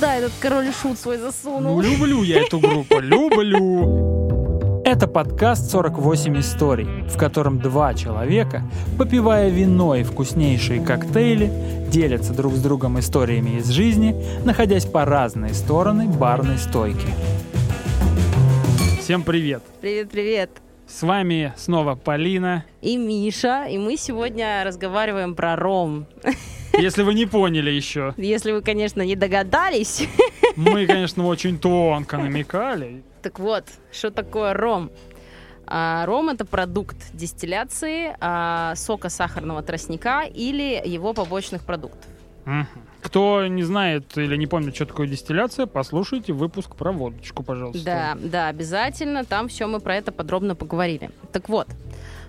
туда этот король шут свой засунул. Ну, люблю я эту группу, люблю. Это подкаст «48 историй», в котором два человека, попивая вино и вкуснейшие коктейли, делятся друг с другом историями из жизни, находясь по разные стороны барной стойки. Всем привет! Привет-привет. С вами снова Полина. И Миша, и мы сегодня разговариваем про ром. Если вы не поняли еще, Если вы, конечно, не догадались. мы, конечно, очень тонко намекали. Так вот, что такое ром? А, ром это продукт дистилляции а, сока сахарного тростника или его побочных продуктов. Кто не знает или не помнит, что такое дистилляция, послушайте выпуск про водочку, пожалуйста. Да, да, обязательно. Там все мы про это подробно поговорили. Так вот,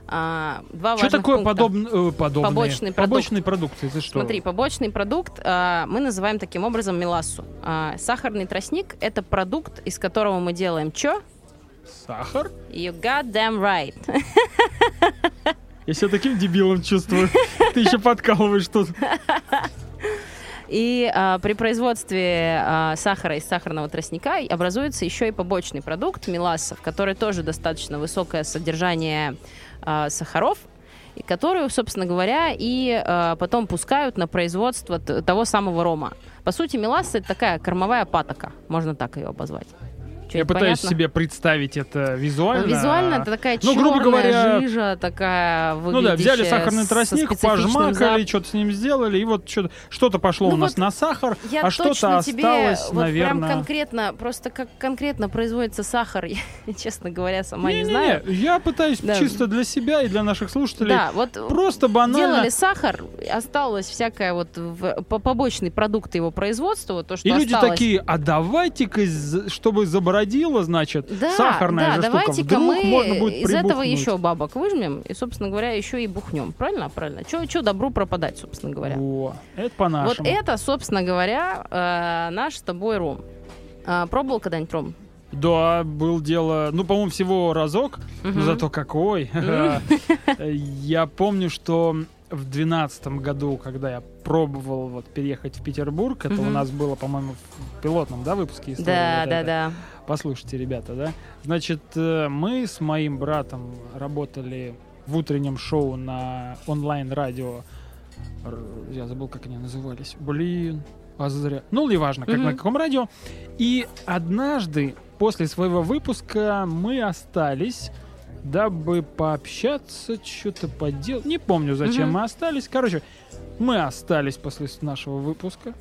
а, два Что такое пункта. подобн... э, подобные? Побочный продукт. Продукты, это что? Смотри, побочный продукт а, мы называем таким образом мелассу. А, сахарный тростник это продукт, из которого мы делаем что? Сахар? You got damn right. Я себя таким дебилом чувствую. Ты еще подкалываешь тут. И а, при производстве а, сахара из сахарного тростника образуется еще и побочный продукт меласса, в которой тоже достаточно высокое содержание а, сахаров, которую, собственно говоря, и а, потом пускают на производство того самого рома. По сути, меласса это такая кормовая патока, можно так ее обозвать. Чё, Я пытаюсь понятно? себе представить это визуально. Визуально это такая Ну, черная грубо говоря, жижа, такая Ну да, взяли сахарный тростник, пожмакали, зап- что-то с ним сделали, и вот что-то, что-то пошло Ну у нас вот на сахар, а что-то осталось, вот наверное. прям конкретно, просто как конкретно производится сахар, я, честно говоря, сама не, Не-не-не, знаю. я пытаюсь Да. чисто для себя и для наших слушателей Да, вот просто банально. делали сахар, осталось всякое вот в, по- побочный продукт его производства, вот то, что И люди осталось. такие, а давайте-ка, чтобы забродило, значит, Да, сахарная да, же штука, давайте-ка вдруг мы можно будет из этого прибухнуть. еще бабок выжмем и, собственно говоря, еще и бухнем. Правильно? Правильно. Че добру пропадать, собственно говоря. Во, это по-нашему. Вот это, собственно говоря, э, наш с тобой ром. А, пробовал когда-нибудь ром? Да, был дело, ну, по-моему, всего разок, но Мгм. зато какой. Я помню, что в двенадцатом году, когда я пробовал вот переехать в Петербург, это у Мгм. нас было, по-моему, в пилотном, да, выпуске истории? Да, вот да, это? да. Послушайте, ребята, да? Значит, э, мы с моим братом работали в утреннем шоу на онлайн-радио. Я забыл, как они назывались. Блин, а зря. Ну, неважно, как Мгм. на каком радио. И однажды после своего выпуска мы остались, дабы пообщаться, что-то поделать. Не помню, зачем Мгм. мы остались. Короче, мы остались после нашего выпуска.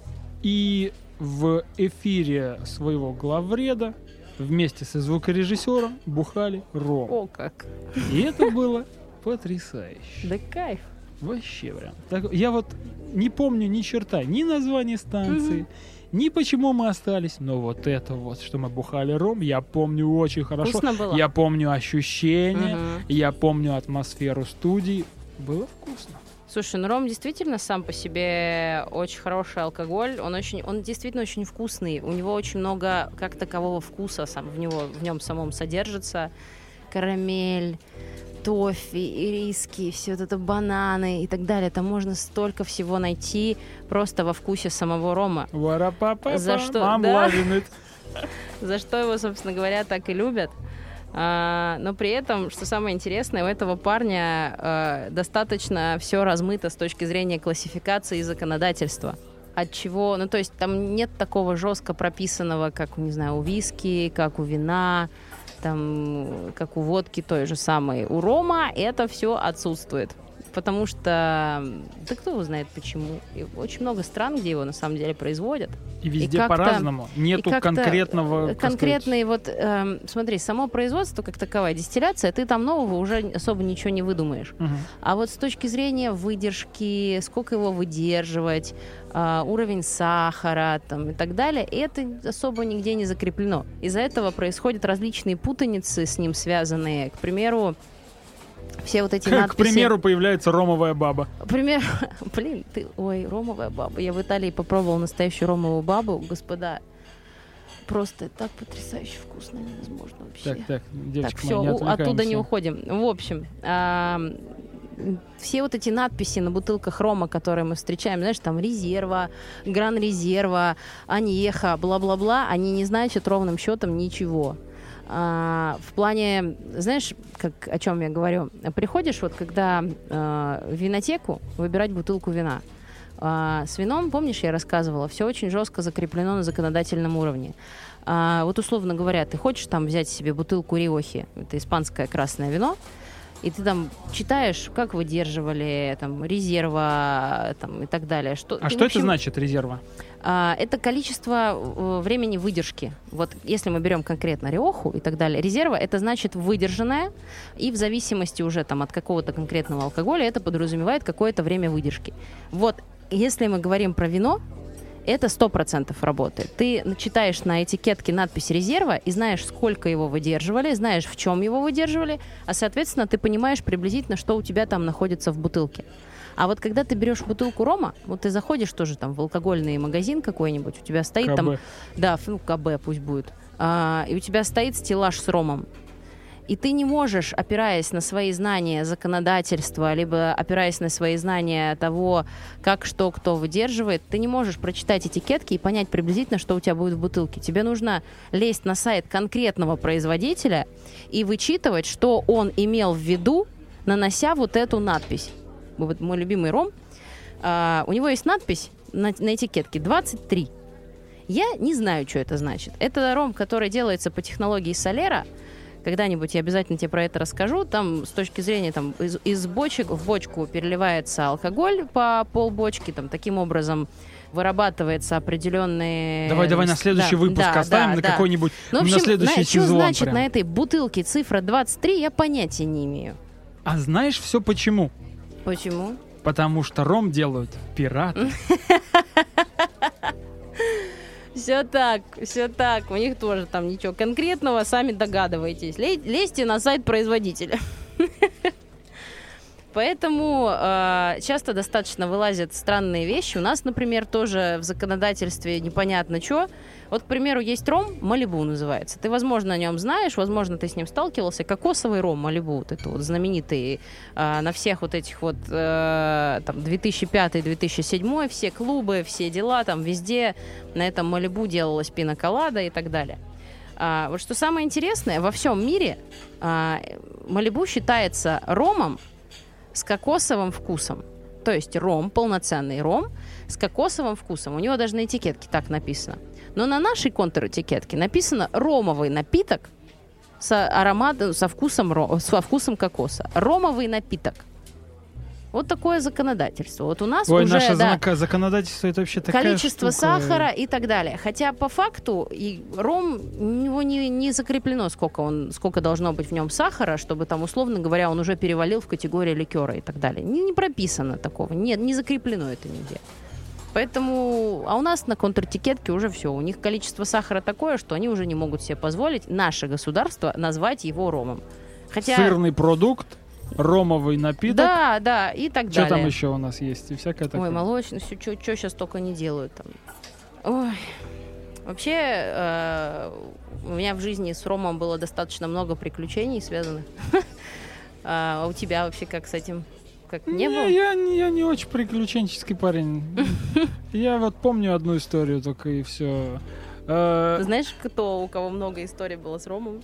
И в эфире своего главреда вместе со звукорежиссером бухали ром. О, как. И это было потрясающе. Да кайф. Вообще прям. Так, я вот не помню ни черта, ни названия станции, ни почему мы остались. Но вот это вот, что мы бухали ром, я помню очень хорошо. Вкусно было? Я помню ощущения, Мгм. я помню атмосферу студии. Было вкусно. Слушай, ну ром действительно сам по себе очень хороший алкоголь. Он очень, он действительно очень вкусный. У него очень много как такового вкуса сам в него, в нем самом содержится. Карамель, тофи, ириски, все вот это бананы и так далее. Там можно столько всего найти просто во вкусе самого рома. За что? Да. за что его, собственно говоря, так и любят. А, но при этом, что самое интересное, у этого парня а, достаточно все размыто с точки зрения классификации и законодательства. От чего, ну то есть там нет такого жестко прописанного, как, не знаю, у виски, как у вина, там, как у водки той же самой. У рома это все отсутствует. Потому что, да кто его знает почему. И очень много стран, где его на самом деле производят. И везде как-то- по-разному. Нету и конкретного... э, Конкретный вот, эм, смотри, само производство как таковая, дистилляция, ты там нового уже особо ничего не выдумаешь. мгм. А вот с точки зрения выдержки, сколько его выдерживать, а, уровень сахара там, и так далее, это особо нигде не закреплено. Из-за этого происходят различные путаницы с ним связанные. К примеру, все вот эти Как, к надписи... примеру, появляется ромовая баба. Пример, блин, ты, ой, ромовая баба. Я в Италии попробовала настоящую ромовую бабу, господа. Просто так потрясающе вкусно, невозможно вообще. Так, так, девочка Так, все, не оттуда не уходим. В общем, все вот эти надписи на бутылках рома, которые мы встречаем, знаешь, там резерва, гран резерва, аньеха, бла-бла-бла, они не значат ровным счетом ничего. А, в плане, знаешь, как, о чем я говорю? Приходишь вот когда а, в винотеку выбирать бутылку вина. А, с вином, помнишь, я рассказывала, все очень жестко закреплено на законодательном уровне. А, вот условно говоря, ты хочешь там взять себе бутылку Риохи, это испанское красное вино, и ты там читаешь, как выдерживали там резерва там, и так далее. Что, а ты, что общем, это значит резерва? А, это количество э, времени выдержки. Вот если мы берем конкретно риоху и так далее, резерва это значит выдержанное, и в зависимости уже там от какого-то конкретного алкоголя это подразумевает какое-то время выдержки. Вот если мы говорим про вино, это сто процентов работает. Ты читаешь на этикетке надпись резерва и знаешь, сколько его выдерживали, знаешь, в чем его выдерживали, а, соответственно, ты понимаешь приблизительно, что у тебя там находится в бутылке. А вот когда ты берешь бутылку рома, вот ты заходишь тоже там в алкогольный магазин какой-нибудь, у тебя стоит КБ. там... Да, ну, КБ пусть будет. А, и у тебя стоит стеллаж с ромом. И ты не можешь, опираясь на свои знания законодательства, либо опираясь на свои знания того, как что кто выдерживает, ты не можешь прочитать этикетки и понять приблизительно, что у тебя будет в бутылке. Тебе нужно лезть на сайт конкретного производителя и вычитывать, что он имел в виду, нанося вот эту надпись. Вот мой любимый ром. А, у него есть надпись на, на этикетке 23. Я не знаю, что это значит. Это ром, который делается по технологии Солера – когда-нибудь я обязательно тебе про это расскажу. Там с точки зрения там из, из бочек в бочку переливается алкоголь по полбочки, там таким образом вырабатывается определенные... Давай, давай на следующий да, выпуск да, оставим, да, на да. какой-нибудь, Ну, в общем, на следующий на, что сезон значит прям. на этой бутылке цифра 23, я понятия не имею. А знаешь все почему? Почему? Потому что ром делают пираты. Все так, все так. У них тоже там ничего конкретного, сами догадываетесь. Ле- Лезьте на сайт производителя. Поэтому э, часто достаточно вылазят странные вещи. У нас, например, тоже в законодательстве непонятно что. Вот, к примеру, есть ром, Малибу называется. Ты, возможно, о нем знаешь, возможно, ты с ним сталкивался. Кокосовый ром Малибу, вот это вот знаменитый э, на всех вот этих вот э, там 2005-2007, все клубы, все дела, там везде на этом Малибу делалась пиноколада и так далее. А, вот что самое интересное, во всем мире а, Малибу считается ромом с кокосовым вкусом. То есть ром, полноценный ром с кокосовым вкусом. У него даже на этикетке так написано. Но на нашей контр-этикетке написано ромовый напиток с ароматом, со вкусом, со вкусом кокоса. Ромовый напиток. Вот такое законодательство. Вот у нас Ой, уже наше да, законодательство это вообще такая количество штука. сахара и так далее. Хотя по факту и ром у него не, не закреплено, сколько он, сколько должно быть в нем сахара, чтобы там условно говоря он уже перевалил в категорию ликера и так далее. Не, не прописано такого, нет, не закреплено это нигде. Поэтому, а у нас на контратикетке уже все. У них количество сахара такое, что они уже не могут себе позволить, наше государство, назвать его ромом. Хотя, Сырный продукт, ромовый напиток. да, да, и так Что далее. там еще у нас есть? И всякое такое. Ой, молочный, все, что сейчас только не делают там. Ой. Вообще, э, у меня в жизни с Ромом было достаточно много приключений связанных. А у тебя вообще как с этим? Как не было? я, не- я не очень приключенческий парень. Я вот помню одну историю только и все. Знаешь, кто, у кого много историй было с Ромом?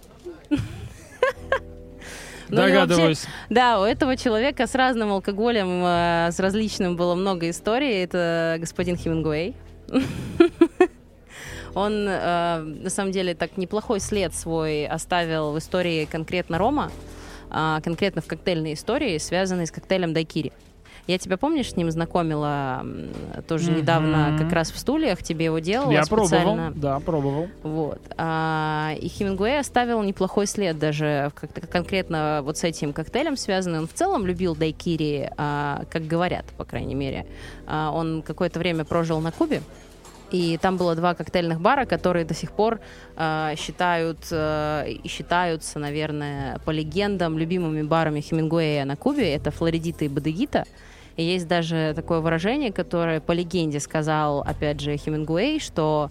Ну, и вообще- Догадываюсь. Да, у этого человека с разным алкоголем, э, с различным было много историй. Это господин Хемингуэй. Он, э, на самом деле, так неплохой след свой оставил в истории конкретно Рома, а, конкретно в коктейльной истории, связанной с коктейлем Дайкири. Я тебя, помнишь, с ним знакомила тоже Мгм. недавно, как раз в стульях, тебе его делала Я пробовал. специально. Да, пробовал. Вот. А, и Хемингуэй оставил неплохой след даже как конкретно вот с этим коктейлем связанный. Он в целом любил дайкири, а, как говорят, по крайней мере. А, он какое-то время прожил на Кубе. И там было два коктейльных бара, которые до сих пор а, считают э, и считаются, наверное, по легендам любимыми барами Хемингуэя на Кубе. Это Флоридита и Бодегита. И есть даже такое выражение, которое по легенде сказал, опять же, Хемингуэй, что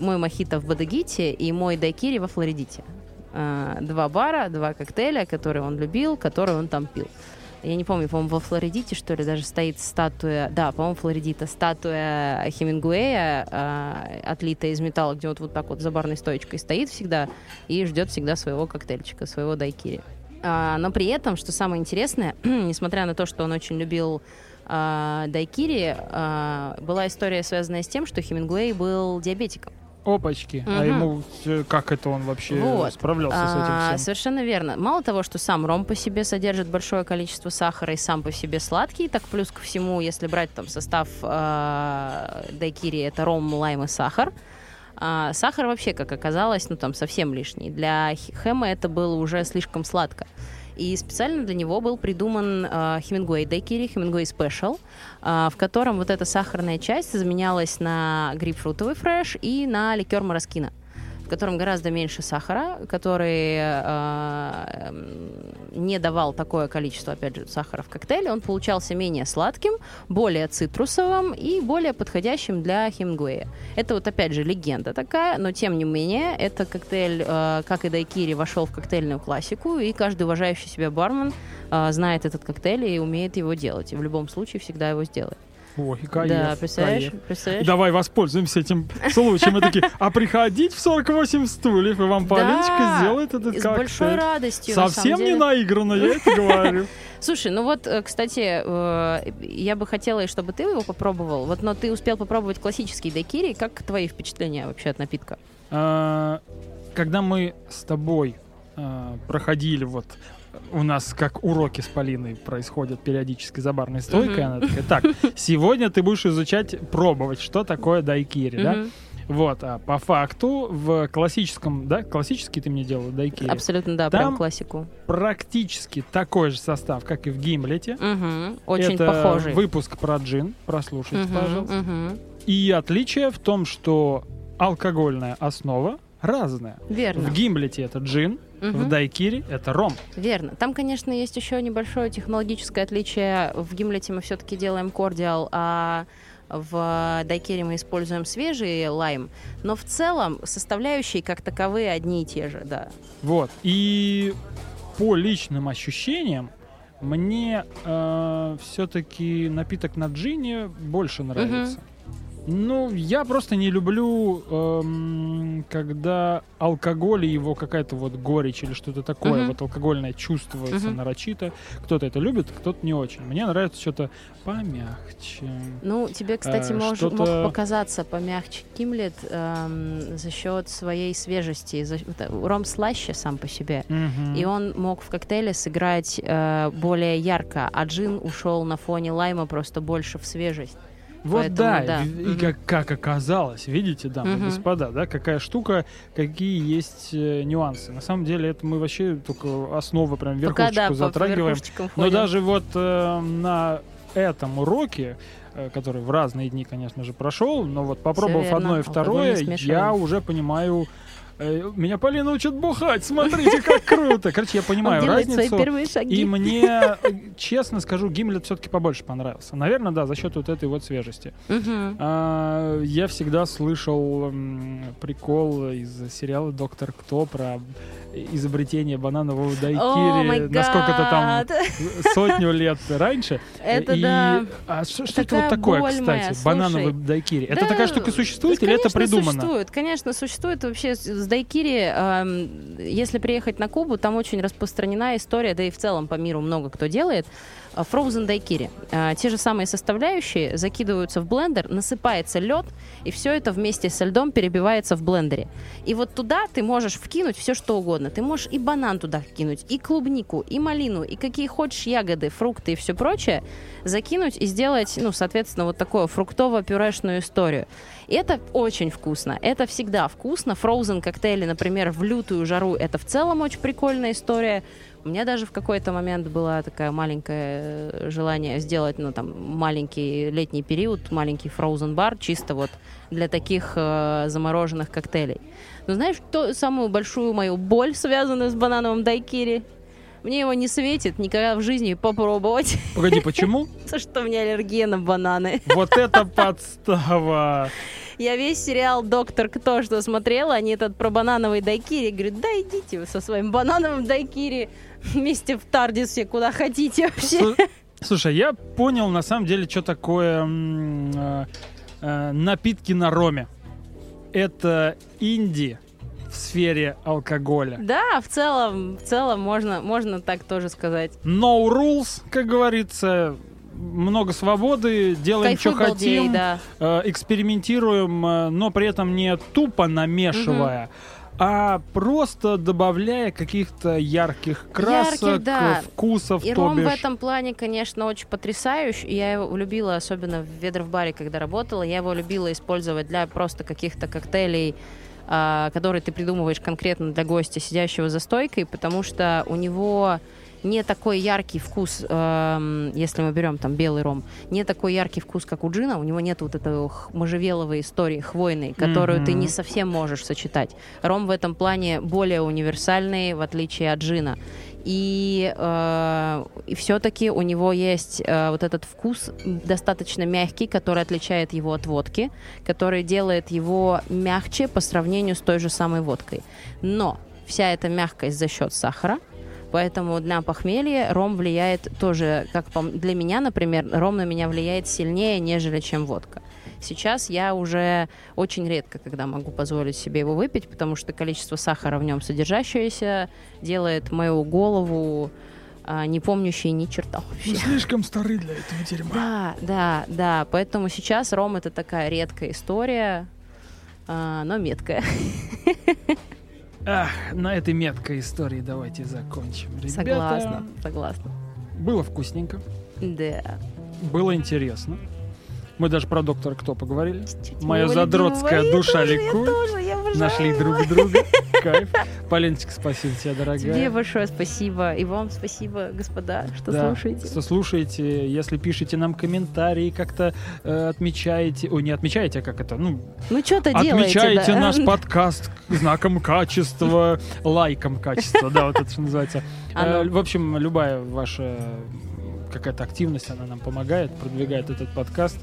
мой мохито в Бодегите и мой дайкири во Флоридите. А, Два бара, два коктейля, которые он любил, которые он там пил. я не помню, по-моему, во Флоридите, что ли, даже стоит статуя, да, по-моему, Флоридита, статуя Хемингуэя, э, отлитая из металла, где вот, вот так вот за барной стоечкой стоит всегда и ждет всегда своего коктейльчика, своего дайкири. А, но при этом, что самое интересное, несмотря на то, что он очень любил а, дайкири, а, была история, связанная с тем, что Хемингуэй был диабетиком. Опачки. А Мгм. ему э, как это он вообще Вот. справлялся с этим А, всем? Совершенно верно. Мало того, что сам ром по себе содержит большое количество сахара и сам по себе сладкий, так плюс ко всему, если брать там состав а, дайкири, это ром, лайм и сахар. А, сахар вообще, как оказалось, ну там совсем лишний. Для хэма это было уже слишком сладко. И специально для него был придуман а, Хемингуэй дайкири, Хемингуэй спешл, а, в котором вот эта сахарная часть заменялась на грейпфрутовый фреш и на ликер мороскина в котором гораздо меньше сахара, который э, не давал такое количество, опять же, сахара в коктейле, он получался менее сладким, более цитрусовым и более подходящим для Хемингуэя. Это вот, опять же, легенда такая, но тем не менее, это коктейль, э, как и дайкири, вошел в коктейльную классику, и каждый уважающий себя бармен э, знает этот коктейль и умеет его делать. И в любом случае всегда его сделает. Ой, кайф, да, представляешь? кайф. представляешь? Давай воспользуемся этим случаем. Мы такие, а приходить в 48 стульев, и вам Полиночка Да, сделает этот С коктейль. большой радостью. Совсем не наигранно, я это говорю. Слушай, ну вот, э, кстати, э, я бы хотела, чтобы ты его попробовал. Вот, но ты успел попробовать классический дайкири. Как твои впечатления вообще от напитка? А, Когда мы с тобой а, проходили вот у нас как уроки с Полиной происходят периодически за барной стойкой. Мгм. Она такая, так, сегодня ты будешь изучать, пробовать, что такое дайкири, да? Мгм. Вот, а по факту в классическом, да, классический ты мне делал дайкири, Абсолютно, да, Там- прям классику. практически такой же состав, как и в Гимлете. Мгм. Очень Это похожий. выпуск про джин, прослушайте, Мгм, пожалуйста. мгм. И отличие в том, что алкогольная основа разная. Верно. В Гимлете это джин, в Мгм. Дайкире это ром. Верно. Там, конечно, есть еще небольшое технологическое отличие. В Гимлете мы все-таки делаем кордиал, а в дайкере мы используем свежий лайм. Но в целом составляющие как таковые одни и те же, да. Вот. И по личным ощущениям мне все-таки напиток на джине больше нравится. Ну, я просто не люблю, эм, когда алкоголь и его какая-то вот горечь или что-то такое, Мгм. вот алкогольное чувствуется Мгм. нарочито. Кто-то это любит, кто-то не очень. Мне нравится что-то помягче. Ну, тебе, кстати, Э, мож- мог показаться помягче Кимлет эм, за счет своей свежести. За, э, ром слаще сам по себе. Мгм. И он мог в коктейле сыграть э, более ярко, а джин ушел на фоне лайма просто больше в свежесть. Вот Поэтому да, да. и- как, как оказалось, видите, дамы и Мгм. господа, да, какая штука, какие есть э, нюансы. На самом деле это мы вообще только основы прям Пока, верхушечку да, по- по затрагиваем. Но даже вот э, на этом уроке, э, который в разные дни, конечно же, прошел, но вот попробовав одно и Алкоголь второе, я уже понимаю. Э, меня Полина учит бухать, смотрите, как круто. Короче, я Он понимаю разницу. И мне, э, честно скажу, Гимлет все-таки побольше понравился. Наверное, да, за счет вот этой вот свежести. А, я всегда слышал прикол из сериала Доктор Кто про изобретение бананового дайкири, насколько-то там сотню лет раньше. Это И- да. А что, это вот такое, кстати, банановый дайкири? Это такая штука существует или это придумано? существует, конечно, существует. Вообще с- дайкири, эм, если приехать на Кубу, там очень распространена история, да и в целом по миру много кто делает. Э, Frozen дайкири. Э, Те же самые составляющие закидываются в блендер, насыпается лед, и все это вместе со льдом перебивается в блендере. И вот туда ты можешь вкинуть все что угодно. Ты можешь и банан туда вкинуть, и клубнику, и малину, и какие хочешь ягоды, фрукты и все прочее закинуть и сделать, ну, соответственно, вот такую фруктово-пюрешную историю. И это очень вкусно. Это всегда вкусно. Фроузен коктейли, например, в лютую жару, это в целом очень прикольная история. У меня даже в какой-то момент было такое маленькое э, желание сделать, ну, там, маленький летний период, маленький фроузен бар, чисто вот для таких э, замороженных коктейлей. Но знаешь, то, самую большую мою боль, связанную с банановым дайкири, мне его не светит никогда в жизни попробовать, Погоди, почему? потому что у меня аллергия на бананы. Вот это подстава! Я весь сериал «Доктор Кто» что смотрела, они этот про банановый дайкири. Говорю, да идите вы со своим банановым дайкири Вместе в Тардисе, куда хотите вообще. Слу- Слушай, я понял на самом деле, что такое э, э, напитки на роме. Это инди в сфере алкоголя. Да, в целом, в целом можно, можно так тоже сказать. No rules, как говорится. Много свободы, делаем, что Кайфуй, балдей, хотим, да. э, экспериментируем, э, но при этом не тупо намешивая, а просто добавляя каких-то ярких красок, да. вкусов, И ром в бишь. этом плане, конечно, очень потрясающий. Я его любила, особенно в Ведров-баре, когда работала, я его любила использовать для просто каких-то коктейлей, а, которые ты придумываешь конкретно для гостя, сидящего за стойкой, потому что у него не такой яркий вкус, эм, если мы берем там белый ром, не такой яркий вкус, как у джина, у него нет вот этой можжевеловой истории хвойной, которую ты Мгм. не совсем можешь сочетать. Ром в этом плане более универсальный, в отличие от джина. И, э, и все-таки у него есть э, вот этот вкус достаточно мягкий, который отличает его от водки, который делает его мягче по сравнению с той же самой водкой. Но вся эта мягкость за счет сахара, Поэтому для похмелья ром влияет тоже, как для меня, например, ром на меня влияет сильнее, нежели чем водка. Сейчас я уже очень редко, когда могу позволить себе его выпить, потому что количество сахара в нем содержащееся делает мою голову а, не помнящей ни черта вообще. слишком стары для этого дерьма. Да, да, да. Поэтому сейчас ром это такая редкая история, а, но меткая. Ах, на этой меткой истории давайте закончим. Ребята, Согласна, согласна. было вкусненько, Да. было интересно. Мы даже про доктора Кто поговорили. Чуть Моя задротская душа ликует. Обожаю Нашли друг друга. Кайф. Полиночка, спасибо тебе, дорогая. Тебе большое спасибо. И вам спасибо, господа, что Да, слушаете. Что слушаете, если пишете нам комментарии, как-то э, отмечаете, ой, не отмечаете, а как это, ну, Ну, что-то делаете, отмечаете да. наш подкаст знаком качества, лайком качества, да, вот это что называется. Э. В общем, любая ваша какая-то активность, она нам помогает, продвигает этот подкаст.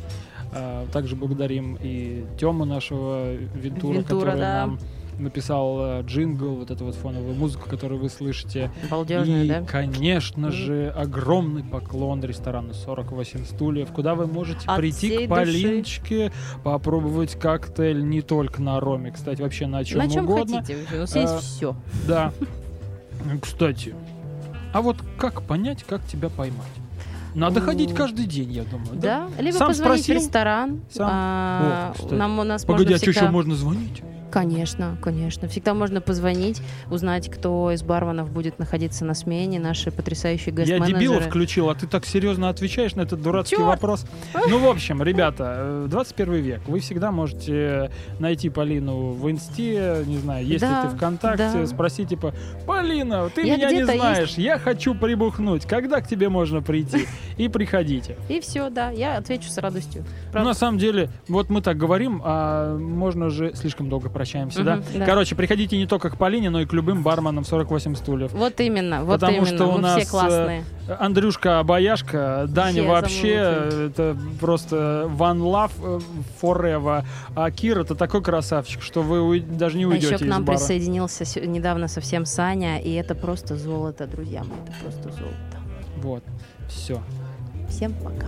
А, Также благодарим и Тему нашего Вентура, Вентура, который да. нам написал э, джингл, вот эту вот фоновую музыку, которую вы слышите. Балдежная, и, да? конечно же, огромный поклон ресторану 48 стульев, куда вы можете От прийти к души. Полиночке, попробовать коктейль не только на роме, кстати, вообще на чем На чем угодно. хотите. У нас есть А, все. Да. Кстати, а вот как понять, как тебя поймать? Надо ходить каждый день, я думаю. Да? Да? Либо Сам позвонить спросил? в ресторан. Сам? А, О, кстати. нам у нас Погоди, а что всегда... еще можно звонить? Конечно, конечно. Всегда можно позвонить, узнать, кто из барменов будет находиться на смене, наши потрясающие Я гест-менеджеры. дебила включил, а ты так серьезно отвечаешь на этот дурацкий Чёрт! вопрос. Ну, в общем, ребята, э, 21 век. Вы всегда можете найти Полину в инсте, не знаю, если Да, ты ВКонтакте, да. спроси типа, Полина, ты Я меня не знаешь, я хочу прибухнуть, когда к тебе можно прийти? И приходите. И все, да, я отвечу с радостью. Ну, на самом деле, вот мы так говорим, а можно же слишком долго прощаемся, да? Да. Короче, приходите не только к Полине, но и к любым барменам 48 стульев. Вот именно, вот Потому именно. что у Мы нас, все классные. Андрюшка Обаяшка, Даня Все вообще, замолчи. это просто one love э, forever. А Кир это такой красавчик, что вы даже не А уйдете еще к нам из бара. присоединился недавно совсем Саня, и это просто золото, друзья мои, это просто золото. Вот, все. Всем пока.